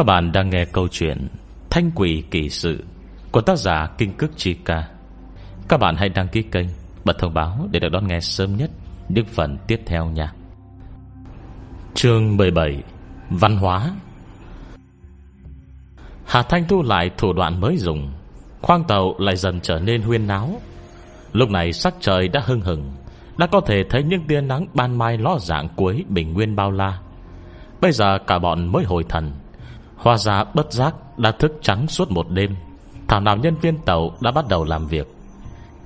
Các bạn đang nghe câu chuyện Thanh quỷ kỳ sự Của tác giả Kinh Cước Chi Ca. Các bạn hãy đăng ký kênh Bật thông báo để được đón nghe sớm nhất Những phần tiếp theo nha. Chương 17 Văn hóa. Hà Thanh thu lại thủ đoạn mới dùng. Khoang tàu lại dần trở nên huyên náo. Lúc này sắc trời đã hưng hừng Đã có thể thấy những tia nắng ban mai ló dạng cuối bình nguyên bao la. Bây giờ cả bọn mới hồi thần. Hoa ra bất giác đã thức trắng suốt một đêm. Thảo nào nhân viên tàu đã bắt đầu làm việc.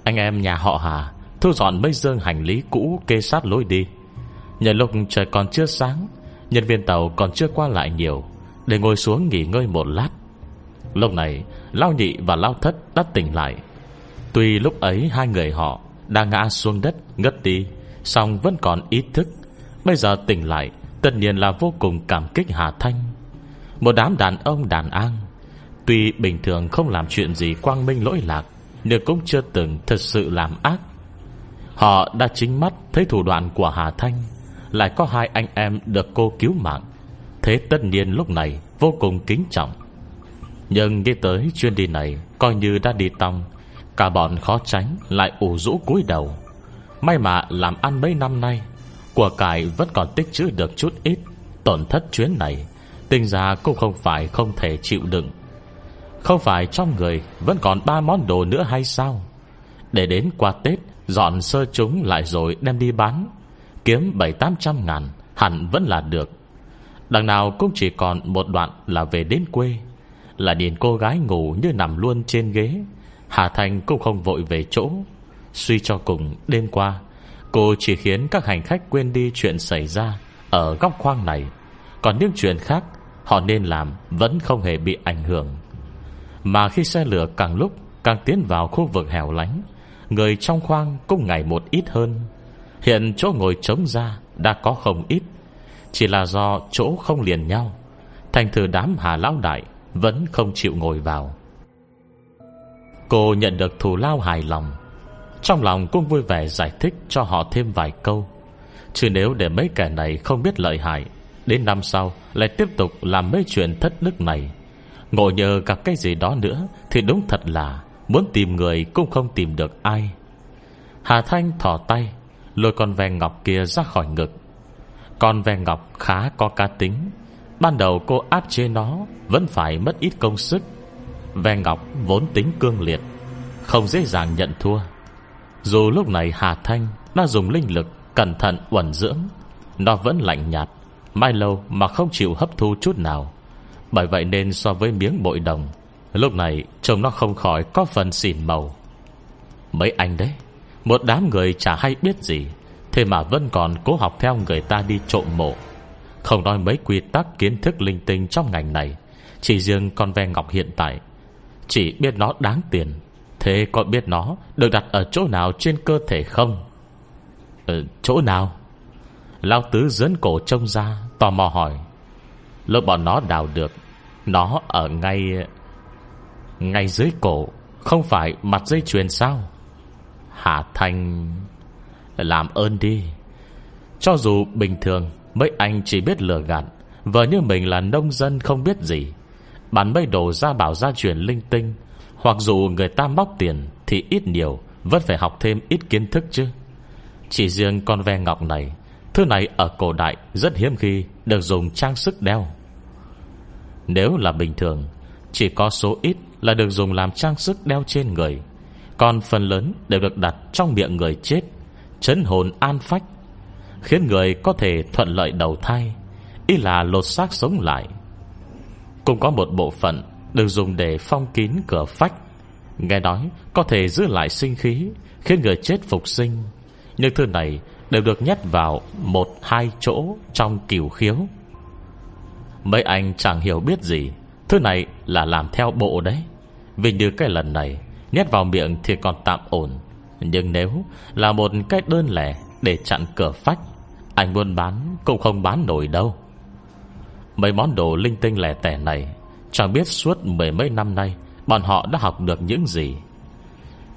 Anh em nhà họ Hà Thu dọn mấy dương hành lý cũ kê sát lối đi. Nhờ lúc trời còn chưa sáng, Nhân viên tàu còn chưa qua lại nhiều, Để ngồi xuống nghỉ ngơi một lát. Lúc này, Lao nhị và Lao thất đã tỉnh lại. Tuy lúc ấy hai người họ Đã ngã xuống đất ngất đi Xong vẫn còn ý thức. Bây giờ tỉnh lại, Tất nhiên là vô cùng cảm kích Hà Thanh. Một đám đàn ông đàn an. Tuy bình thường không làm chuyện gì quang minh lỗi lạc, Nhưng cũng chưa từng thật sự làm ác. Họ đã chính mắt thấy thủ đoạn của Hà Thanh, Lại có hai anh em được cô cứu mạng. Thế tất nhiên lúc này vô cùng kính trọng. Nhưng nghĩ tới chuyên đi này Coi như đã đi tòng, Cả bọn khó tránh lại ủ rũ cúi đầu. May mà làm ăn mấy năm nay, Của cải vẫn còn tích trữ được chút ít Tổn thất chuyến này. Tinh ra cũng không phải không thể chịu đựng. Không phải trong người Vẫn còn ba món đồ nữa hay sao? Để đến qua Tết, Dọn sơ chúng lại rồi đem đi bán. Kiếm bảy tám trăm ngàn, Hẳn vẫn là được. Đằng nào cũng chỉ còn một đoạn là về đến quê. Là điền cô gái ngủ như nằm luôn trên ghế. Hà Thành cũng không vội về chỗ. Suy cho cùng, đêm qua, Cô chỉ khiến các hành khách quên đi chuyện xảy ra Ở góc khoang này. Còn những chuyện khác Họ nên làm vẫn không hề bị ảnh hưởng. Mà khi xe lửa càng lúc Càng tiến vào khu vực hẻo lánh, Người trong khoang cũng ngày một ít hơn. Hiện chỗ ngồi trống ra Đã có không ít, Chỉ là do chỗ không liền nhau, Thành thử đám hà lão đại Vẫn không chịu ngồi vào. Cô nhận được thù lao hài lòng, Trong lòng cũng vui vẻ giải thích cho họ thêm vài câu, Chứ nếu để mấy kẻ này không biết lợi hại Đến năm sau, lại tiếp tục làm mấy chuyện thất đức này. Ngộ nhờ gặp cái gì đó nữa Thì đúng thật là Muốn tìm người cũng không tìm được ai. Hà Thanh thỏ tay, Lôi con ve ngọc kia ra khỏi ngực. Con ve ngọc khá có cá tính. Ban đầu cô áp chế nó, Vẫn phải mất ít công sức. Ve ngọc vốn tính cương liệt, Không dễ dàng nhận thua. Dù lúc này Hà Thanh Đã dùng linh lực cẩn thận uẩn dưỡng, Nó vẫn lạnh nhạt. Mai lâu mà không chịu hấp thu chút nào. Bởi vậy nên so với miếng bội đồng, Lúc này trông nó không khỏi Có phần xỉn màu. Mấy anh đấy, Một đám người chả hay biết gì, Thế mà vẫn còn cố học theo người ta đi trộm mộ. Không nói mấy quy tắc kiến thức linh tinh trong ngành này, Chỉ riêng con ve ngọc hiện tại. Chỉ biết nó đáng tiền, Thế có biết nó được đặt ở chỗ nào trên cơ thể không? Ở chỗ nào? Lao tứ dẫn cổ trông ra, Tò mò hỏi. Lỡ bọn nó đào được, Nó ở ngay Ngay dưới cổ, Không phải mặt dây chuyền sao? Hà Thanh, Làm ơn đi. Cho dù bình thường, Mấy anh chỉ biết lừa gạt Vợ như mình là nông dân không biết gì. Bán mấy đồ ra bảo gia truyền linh tinh, Hoặc dù người ta móc tiền Thì ít nhiều, Vẫn phải học thêm ít kiến thức chứ. Chỉ riêng con ve ngọc này Thứ này ở cổ đại rất hiếm khi Được dùng trang sức đeo. Nếu là bình thường, Chỉ có số ít là được dùng làm trang sức đeo trên người. Còn phần lớn đều được đặt trong miệng người chết, Chấn hồn an phách, Khiến người có thể thuận lợi đầu thai, Ý là lột xác sống lại. Cũng có một bộ phận Được dùng để phong kín cửa phách, Nghe nói có thể giữ lại sinh khí Khiến người chết phục sinh. Nhưng thứ này đều được nhét vào Một hai chỗ trong kiều khiếu. Mấy anh chẳng hiểu biết gì, Thứ này là làm theo bộ đấy. Vì như cái lần này, Nhét vào miệng thì còn tạm ổn. Nhưng nếu là một cái đơn lẻ Để chặn cửa phách, Anh buôn bán cũng không bán nổi đâu. Mấy món đồ linh tinh lẻ tẻ này, Chẳng biết suốt mười mấy năm nay, Bọn họ đã học được những gì?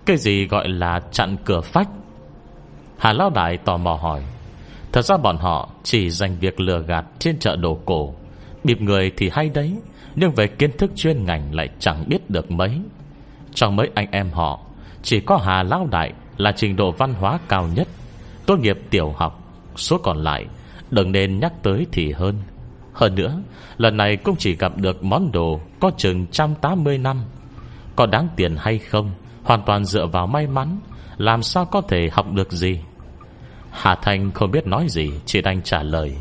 Cái gì gọi là chặn cửa phách? Hà Lão Đại tò mò hỏi. Thật ra bọn họ chỉ dành việc lừa gạt Trên chợ đồ cổ. Bịp người thì hay đấy, Nhưng về kiến thức chuyên ngành Lại chẳng biết được mấy. Trong mấy anh em họ, Chỉ có Hà Lão Đại là trình độ văn hóa cao nhất, Tốt nghiệp tiểu học, Số còn lại Đừng nên nhắc tới thì hơn. Hơn nữa, Lần này cũng chỉ gặp được món đồ Có chừng 180 năm. Có đáng tiền hay không, Hoàn toàn dựa vào may mắn làm sao có thể học được gì? Hà Thanh không biết nói gì, Chỉ đành trả lời.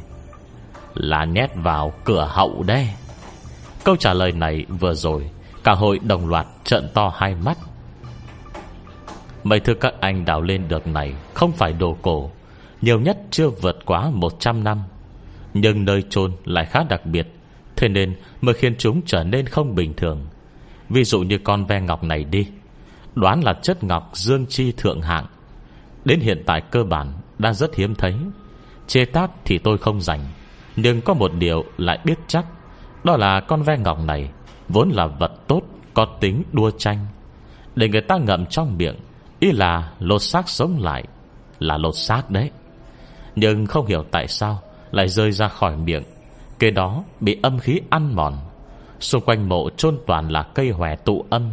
Là nhét vào cửa hậu đây Câu trả lời này vừa rồi, Cả hội đồng loạt trợn to hai mắt. Mấy thứ các anh đào lên được này Không phải đồ cổ, Nhiều nhất chưa vượt quá 100 năm. Nhưng nơi chôn lại khá đặc biệt, Thế nên mới khiến chúng trở nên không bình thường. Ví dụ như con ve ngọc này đi. Đoán là chất ngọc dương chi thượng hạng. Đến hiện tại cơ bản Đang rất hiếm thấy. Chế tác thì tôi không dành Nhưng có một điều lại biết chắc, Đó là con ve ngọc này Vốn là vật tốt, Có tính đua tranh. Để người ta ngậm trong miệng, Ý là lột xác sống lại, Là lột xác đấy. Nhưng không hiểu tại sao Lại rơi ra khỏi miệng Kế đó bị âm khí ăn mòn. Xung quanh mộ chôn toàn là cây hòe tụ âm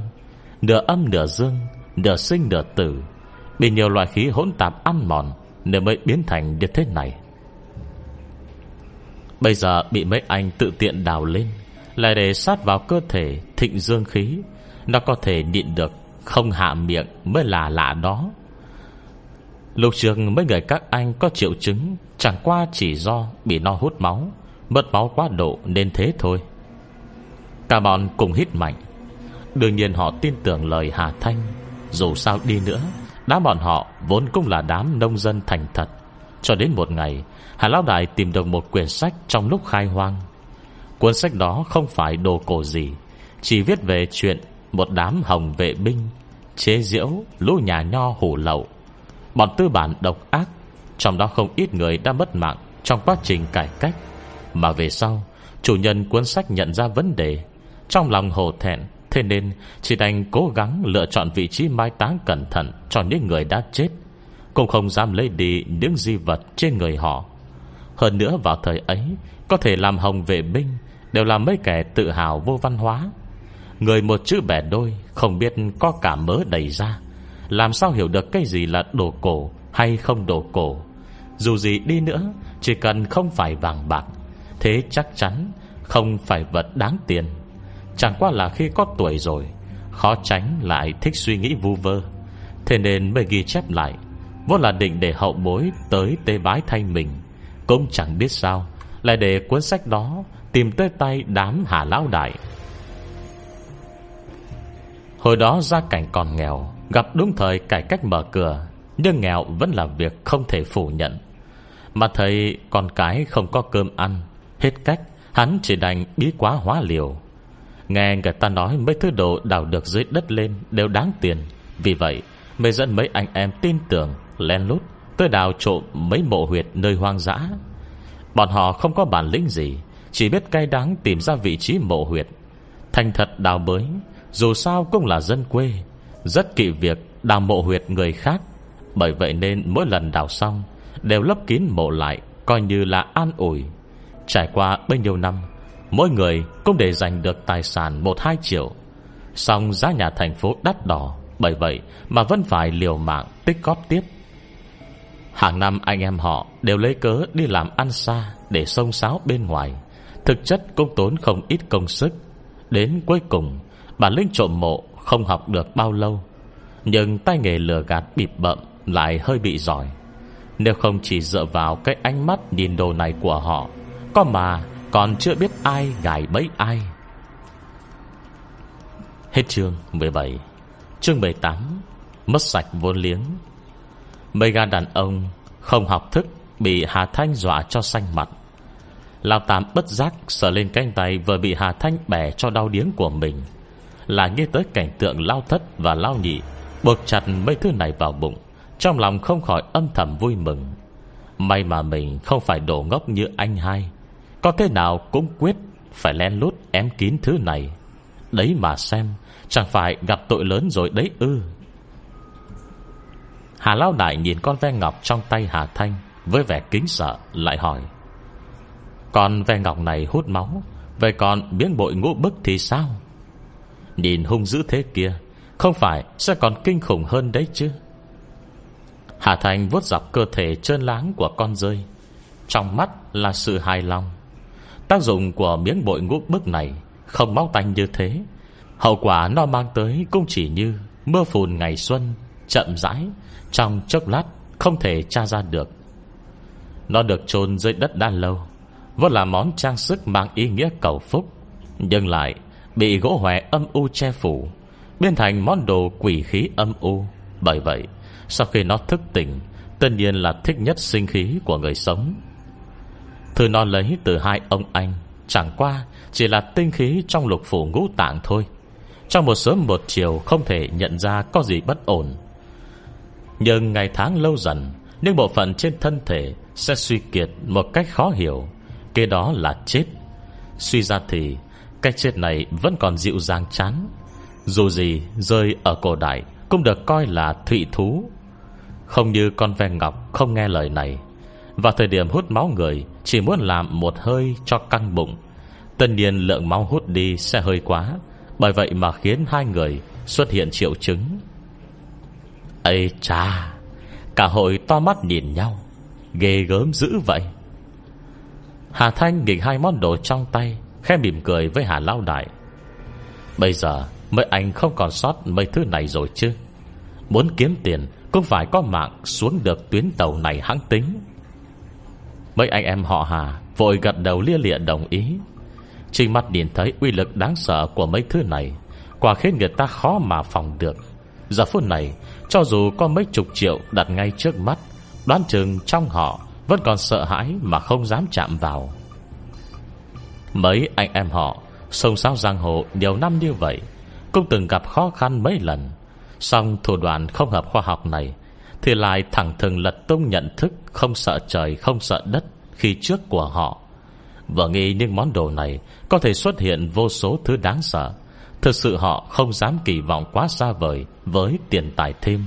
Nửa âm nửa dương, Nửa sinh nửa tử. Bị nhiều loại khí hỗn tạp ăn mòn Nên mới biến thành như thế này. Bây giờ bị mấy anh tự tiện đào lên, Lại để sát vào cơ thể Thịnh dương khí. Nó có thể nhịn được, Không hạ miệng mới là lạ đó. Lục trường mấy người các anh có triệu chứng, Chẳng qua chỉ do bị no hút máu, Mất máu quá độ nên thế thôi. Cả bọn cùng hít mạnh. Đương nhiên họ tin tưởng lời Hà Thanh. Dù sao đi nữa, Đám bọn họ vốn cũng là đám nông dân thành thật. Cho đến một ngày, Hà Lão Đại tìm được một quyển sách Trong lúc khai hoang. Cuốn sách đó không phải đồ cổ gì, Chỉ viết về chuyện Một đám hồng vệ binh, Chế diễu lũ nhà nho hủ lậu. Bọn tư bản độc ác, Trong đó không ít người đã mất mạng Trong quá trình cải cách. Mà về sau, Chủ nhân cuốn sách nhận ra vấn đề, Trong lòng hồ thẹn Thế nên chỉ đành cố gắng lựa chọn vị trí mai táng cẩn thận cho những người đã chết. Cũng không dám lấy đi những di vật trên người họ. Hơn nữa vào thời ấy, có thể làm hồng vệ binh đều là mấy kẻ tự hào vô văn hóa. Người một chữ bẻ đôi, không biết có cả mớ đầy ra. Làm sao hiểu được cái gì là đồ cổ hay không đồ cổ. Dù gì đi nữa, chỉ cần không phải vàng bạc, thế chắc chắn không phải vật đáng tiền. Chẳng qua là khi có tuổi rồi, Khó tránh lại thích suy nghĩ vu vơ. Thế nên mới ghi chép lại, Vốn là định để hậu bối Tới tế bái thay mình. Cũng chẳng biết sao, Lại để cuốn sách đó Tìm tới tay đám hà lão đại. Hồi đó gia cảnh còn nghèo, Gặp đúng thời cải cách mở cửa, Nhưng nghèo vẫn là việc không thể phủ nhận. Mà thầy con cái không có cơm ăn, Hết cách, Hắn chỉ đành bí quá hóa liều. Nghe người ta nói mấy thứ đồ đào được dưới đất lên Đều đáng tiền. Vì vậy mới dẫn mấy anh em tin tưởng Len lút tới đào trộm mấy mộ huyệt nơi hoang dã. Bọn họ không có bản lĩnh gì, Chỉ biết cay đắng tìm ra vị trí mộ huyệt. Thành thật đào bới, Dù sao cũng là dân quê, Rất kỵ việc đào mộ huyệt người khác. Bởi vậy nên mỗi lần đào xong, Đều lấp kín mộ lại, Coi như là an ủi. Trải qua bấy nhiêu năm Mỗi người cũng để giành được tài sản 1-2 triệu. Xong giá nhà thành phố đắt đỏ, Bởi vậy mà vẫn phải liều mạng tích góp tiếp. Hàng năm anh em họ đều lấy cớ đi làm ăn xa Để sông sáo bên ngoài. Thực chất cũng tốn không ít công sức. Đến cuối cùng, bà linh trộm mộ không học được bao lâu. Nhưng tay nghề lừa gạt bịp bậm Lại hơi bị giỏi. Nếu không chỉ dựa vào cái ánh mắt nhìn đồ này của họ, Có mà còn chưa biết ai gài bẫy ai. Hết chương 17 Chương 18 Mất sạch vốn liếng. Mấy gà đàn ông Không học thức Bị Hà Thanh dọa cho xanh mặt. Lão Tám bất giác Sờ lên cánh tay vừa bị Hà Thanh bẻ cho đau điếng của mình. Là nghe tới cảnh tượng lao thất và lao nhị Buộc chặt mấy thứ này vào bụng, Trong lòng không khỏi âm thầm vui mừng. May mà mình không phải đổ ngốc như anh hai có thế nào cũng quyết Phải len lút ém kín thứ này. Đấy mà xem, Chẳng phải gặp tội lớn rồi đấy ư. Hà Lao Đại nhìn con ve ngọc trong tay Hà Thanh Với vẻ kính sợ, lại hỏi. Con ve ngọc này hút máu, Vậy còn biến bội ngũ bức thì sao? Nhìn hung dữ thế kia, Không phải sẽ còn kinh khủng hơn đấy chứ? Hà Thành vuốt dọc cơ thể trơn láng của con rơi. Trong mắt là sự hài lòng. Tác dụng của miếng bội ngũ bức này Không máu tanh như thế. Hậu quả nó mang tới cũng chỉ như Mưa phùn ngày xuân, Chậm rãi, Trong chốc lát không thể tra ra được. Nó được chôn dưới đất đã lâu, Vốn là món trang sức mang ý nghĩa cầu phúc, Nhưng lại Bị gỗ hòe âm u che phủ, Biến thành món đồ quỷ khí âm u. Bởi vậy, Sau khi nó thức tỉnh, Tất nhiên là thích nhất sinh khí của người sống. Thứ nó lấy từ hai ông anh. Chẳng qua, Chỉ là tinh khí trong lục phủ ngũ tạng thôi. Trong một sớm một chiều, Không thể nhận ra có gì bất ổn. Nhưng ngày tháng lâu dần Những bộ phận trên thân thể Sẽ suy kiệt một cách khó hiểu. Kế đó là chết. Suy ra thì, cái chết này vẫn còn dịu dàng chán. Dù gì, rơi ở cổ đại Cũng được coi là thụy thú. Không như con ve ngọc Không nghe lời này. Vào thời điểm hút máu người, Chỉ muốn làm một hơi cho căng bụng. Tất nhiên lượng máu hút đi sẽ hơi quá, Bởi vậy mà khiến hai người Xuất hiện triệu chứng. Ây cha, Cả hội to mắt nhìn nhau, Ghê gớm dữ vậy. Hà Thanh nghịch hai món đồ trong tay, Khẽ mỉm cười với Hà Lao Đại. Bây giờ Mấy anh không còn sót mấy thứ này rồi chứ. Muốn kiếm tiền Cũng phải có mạng xuống được tuyến tàu này hãng tính. Mấy anh em họ Hà Vội gật đầu lia lịa đồng ý. Trình mắt nhìn thấy uy lực đáng sợ Của mấy thứ này, Quả khiến người ta khó mà phòng được. Giờ phút này, Cho dù có mấy chục triệu đặt ngay trước mắt, Đoán chừng trong họ Vẫn còn sợ hãi mà không dám chạm vào. Mấy anh em họ Sông sao giang hồ nhiều năm như vậy, Cũng từng gặp khó khăn mấy lần. Xong thủ đoạn không hợp khoa học này thì lại thẳng thừng lật tung nhận thức, Không sợ trời, không sợ đất, Khi trước của họ. Vừa nghĩ những món đồ này Có thể xuất hiện vô số thứ đáng sợ. Thực sự họ không dám kỳ vọng quá xa vời Với tiền tài thêm.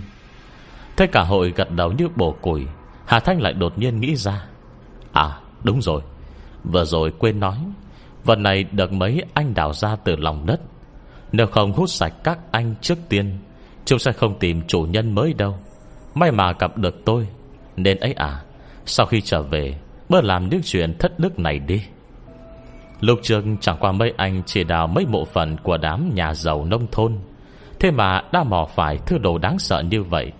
Thế cả hội gật đầu như bổ củi Hà Thanh lại đột nhiên nghĩ ra. À đúng rồi. Vừa rồi quên nói, Vật này được mấy anh đào ra từ lòng đất. Nếu không hút sạch các anh trước tiên, Chúng sẽ không tìm chủ nhân mới đâu. May mà gặp được tôi. Nên ấy à Sau khi trở về, Bớt làm những chuyện thất đức này đi. Lục trường chẳng qua mấy anh Chỉ đào mấy mộ phần của đám nhà giàu nông thôn. Thế mà đã mò phải thứ đồ đáng sợ như vậy.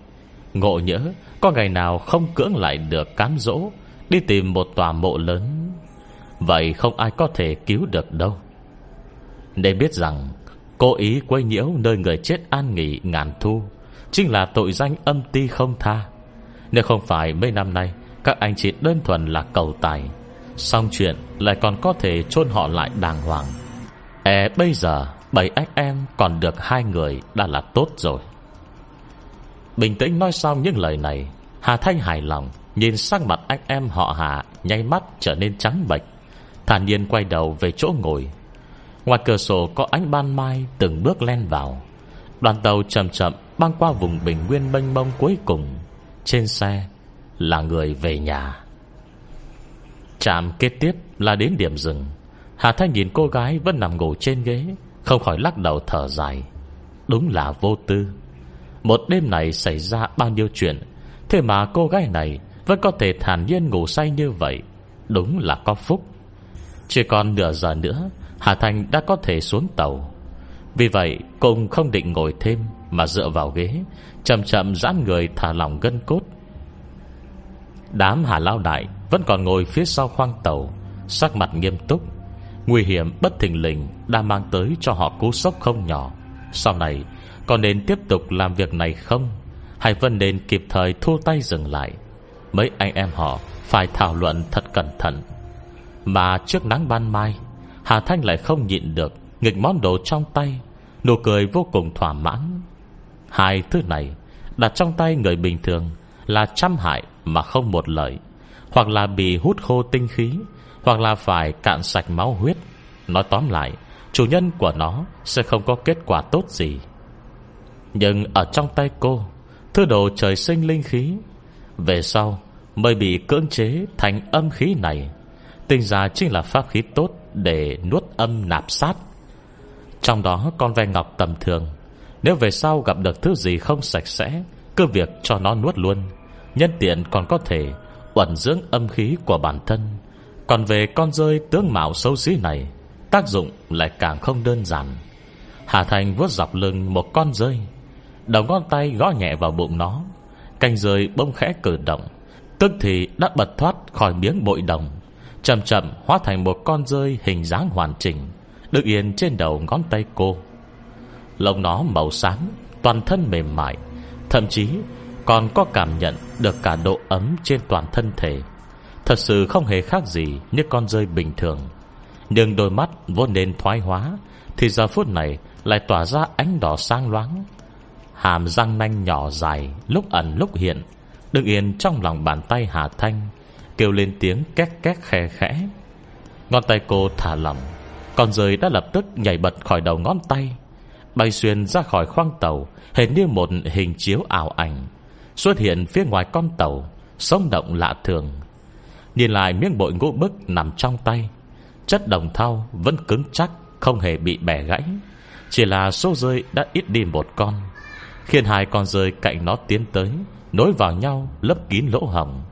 Ngộ nhỡ, Có ngày nào không cưỡng lại được cám dỗ, Đi tìm một tòa mộ lớn. Vậy không ai có thể cứu được đâu. Nên biết rằng, Cố ý quay nhiễu nơi người chết an nghỉ ngàn thu. Chính là tội danh âm ti không tha. Nếu không phải mấy năm nay, Các anh chỉ đơn thuần là cầu tài Xong chuyện lại còn có thể chôn họ lại đàng hoàng. E bây giờ Bảy anh em còn được hai người Đã là tốt rồi. Bình tĩnh nói xong những lời này, Hà Thanh hài lòng, Nhìn sang mặt anh em họ Hà Nháy mắt trở nên trắng bệch, Thản nhiên quay đầu về chỗ ngồi. Ngoài cửa sổ có ánh ban mai Từng bước len vào. Đoàn tàu chậm chậm băng qua vùng bình nguyên mênh mông cuối cùng. Trên xe Là người về nhà. Trạm kế tiếp là đến điểm dừng. Hà Thanh nhìn cô gái vẫn nằm ngủ trên ghế, Không khỏi lắc đầu thở dài. Đúng là vô tư. Một đêm này xảy ra bao nhiêu chuyện, Thế mà cô gái này Vẫn có thể thản nhiên ngủ say như vậy. Đúng là có phúc. Chỉ còn nửa giờ nữa, Hà thanh đã có thể xuống tàu. Vì vậy cùng không định ngồi thêm. Mà dựa vào ghế, Chậm chậm giãn người thả lỏng gân cốt. Đám Hà Lao Đại Vẫn còn ngồi phía sau khoang tàu, Sắc mặt nghiêm túc. Nguy hiểm bất thình lình Đã mang tới cho họ cú sốc không nhỏ. Sau này còn nên tiếp tục làm việc này không? Hay vẫn nên kịp thời thu tay dừng lại? Mấy anh em họ Phải thảo luận thật cẩn thận. Mà trước nắng ban mai, Hà Thanh lại không nhịn được, Nghịch món đồ trong tay, Nụ cười vô cùng thỏa mãn. Hai thứ này Đặt trong tay người bình thường Là trăm hại mà không một lợi Hoặc là bị hút khô tinh khí, Hoặc là phải cạn sạch máu huyết. Nói tóm lại, Chủ nhân của nó sẽ không có kết quả tốt gì. Nhưng ở trong tay cô, Thứ đồ trời sinh linh khí, Về sau Mới bị cưỡng chế thành âm khí này Tinh ra chính là pháp khí tốt để nuốt âm nạp sát. Trong đó con ve ngọc tầm thường nếu về sau gặp được thứ gì không sạch sẽ, Cứ việc cho nó nuốt luôn. Nhân tiện còn có thể Uẩn dưỡng âm khí của bản thân. Còn về con rơi tướng mạo xấu xí này, Tác dụng lại càng không đơn giản. Hà Thành vuốt dọc lưng một con rơi, Đầu ngón tay gõ nhẹ vào bụng nó. Canh rơi bông khẽ cử động, Tức thì đã bật thoát khỏi miếng bội đồng, Chậm chậm hóa thành một con rơi hình dáng hoàn chỉnh, Được yên trên đầu ngón tay cô. Lông nó màu xám, Toàn thân mềm mại, Thậm chí còn có cảm nhận Được cả độ ấm trên toàn thân thể. Thật sự không hề khác gì Như con rơi bình thường. Nhưng đôi mắt vốn nên thoái hóa, Thì giờ phút này lại tỏa ra ánh đỏ sang loáng. Hàm răng nanh nhỏ dài, Lúc ẩn lúc hiện, Đứng yên trong lòng bàn tay Hà Thanh, Kêu lên tiếng két két khe khẽ. Ngón tay cô thả lỏng, Con rơi đã lập tức nhảy bật khỏi đầu ngón tay. Bay xuyên ra khỏi khoang tàu, Hình như một hình chiếu ảo ảnh, Xuất hiện phía ngoài con tàu Sống động lạ thường. Nhìn lại miếng bội ngũ bức nằm trong tay, Chất đồng thau vẫn cứng chắc, Không hề bị bẻ gãy. Chỉ là số rơi đã ít đi một con, Khiến hai con rơi cạnh nó tiến tới, Nối vào nhau lấp kín lỗ hỏng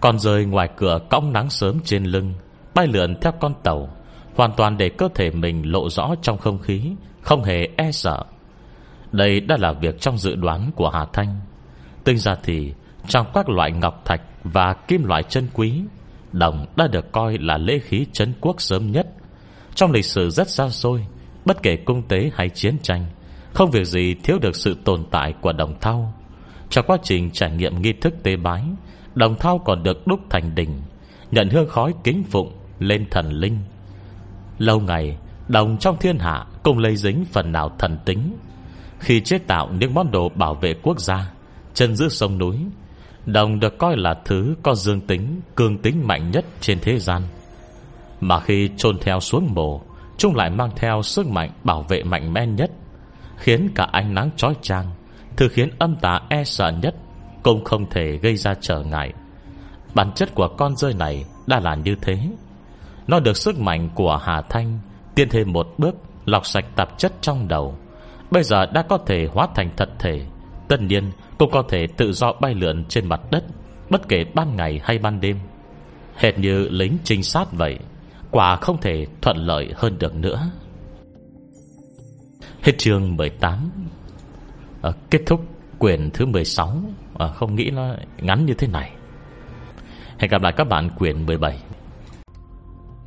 Con rơi ngoài cửa cõng nắng sớm trên lưng, Bay lượn theo con tàu. Hoàn toàn để cơ thể mình lộ rõ trong không khí, Không hề e sợ. Đây đã là việc trong dự đoán của Hà Thanh. Tinh ra thì, Trong các loại ngọc thạch Và kim loại chân quý, Đồng đã được coi là lễ khí chấn quốc sớm nhất. Trong lịch sử rất xa xôi, Bất kể cung tế hay chiến tranh, Không việc gì thiếu được sự tồn tại của đồng thau. Trong quá trình trải nghiệm nghi thức tế bái, Đồng thau còn được đúc thành đỉnh, Nhận hương khói kính phụng Lên thần linh. Lâu ngày, Đồng trong thiên hạ Cùng lấy dính phần nào thần tính. Khi chế tạo những món đồ bảo vệ quốc gia, Chân giữ sông núi, Đồng được coi là thứ có dương tính, Cường tính mạnh nhất trên thế gian. Mà khi chôn theo xuống mồ, Chúng lại mang theo sức mạnh bảo vệ mạnh mẽ nhất, Khiến cả ánh nắng chói chang, Thứ khiến âm tà e sợ nhất Cũng không thể gây ra trở ngại. Bản chất của con rơi này Đã là như thế. Nó được sức mạnh của Hà Thanh Tiến thêm một bước Lọc sạch tạp chất trong đầu. Bây giờ đã có thể hóa thành thật thể. Tất nhiên cũng có thể tự do bay lượn trên mặt đất Bất kể ban ngày hay ban đêm. Hệt như lính trinh sát vậy Quả không thể thuận lợi hơn được nữa. Hết chương 18 à, ờ, Kết thúc quyển thứ 16 à, ờ, Không nghĩ nó ngắn như thế này. Hẹn gặp lại các bạn quyển 17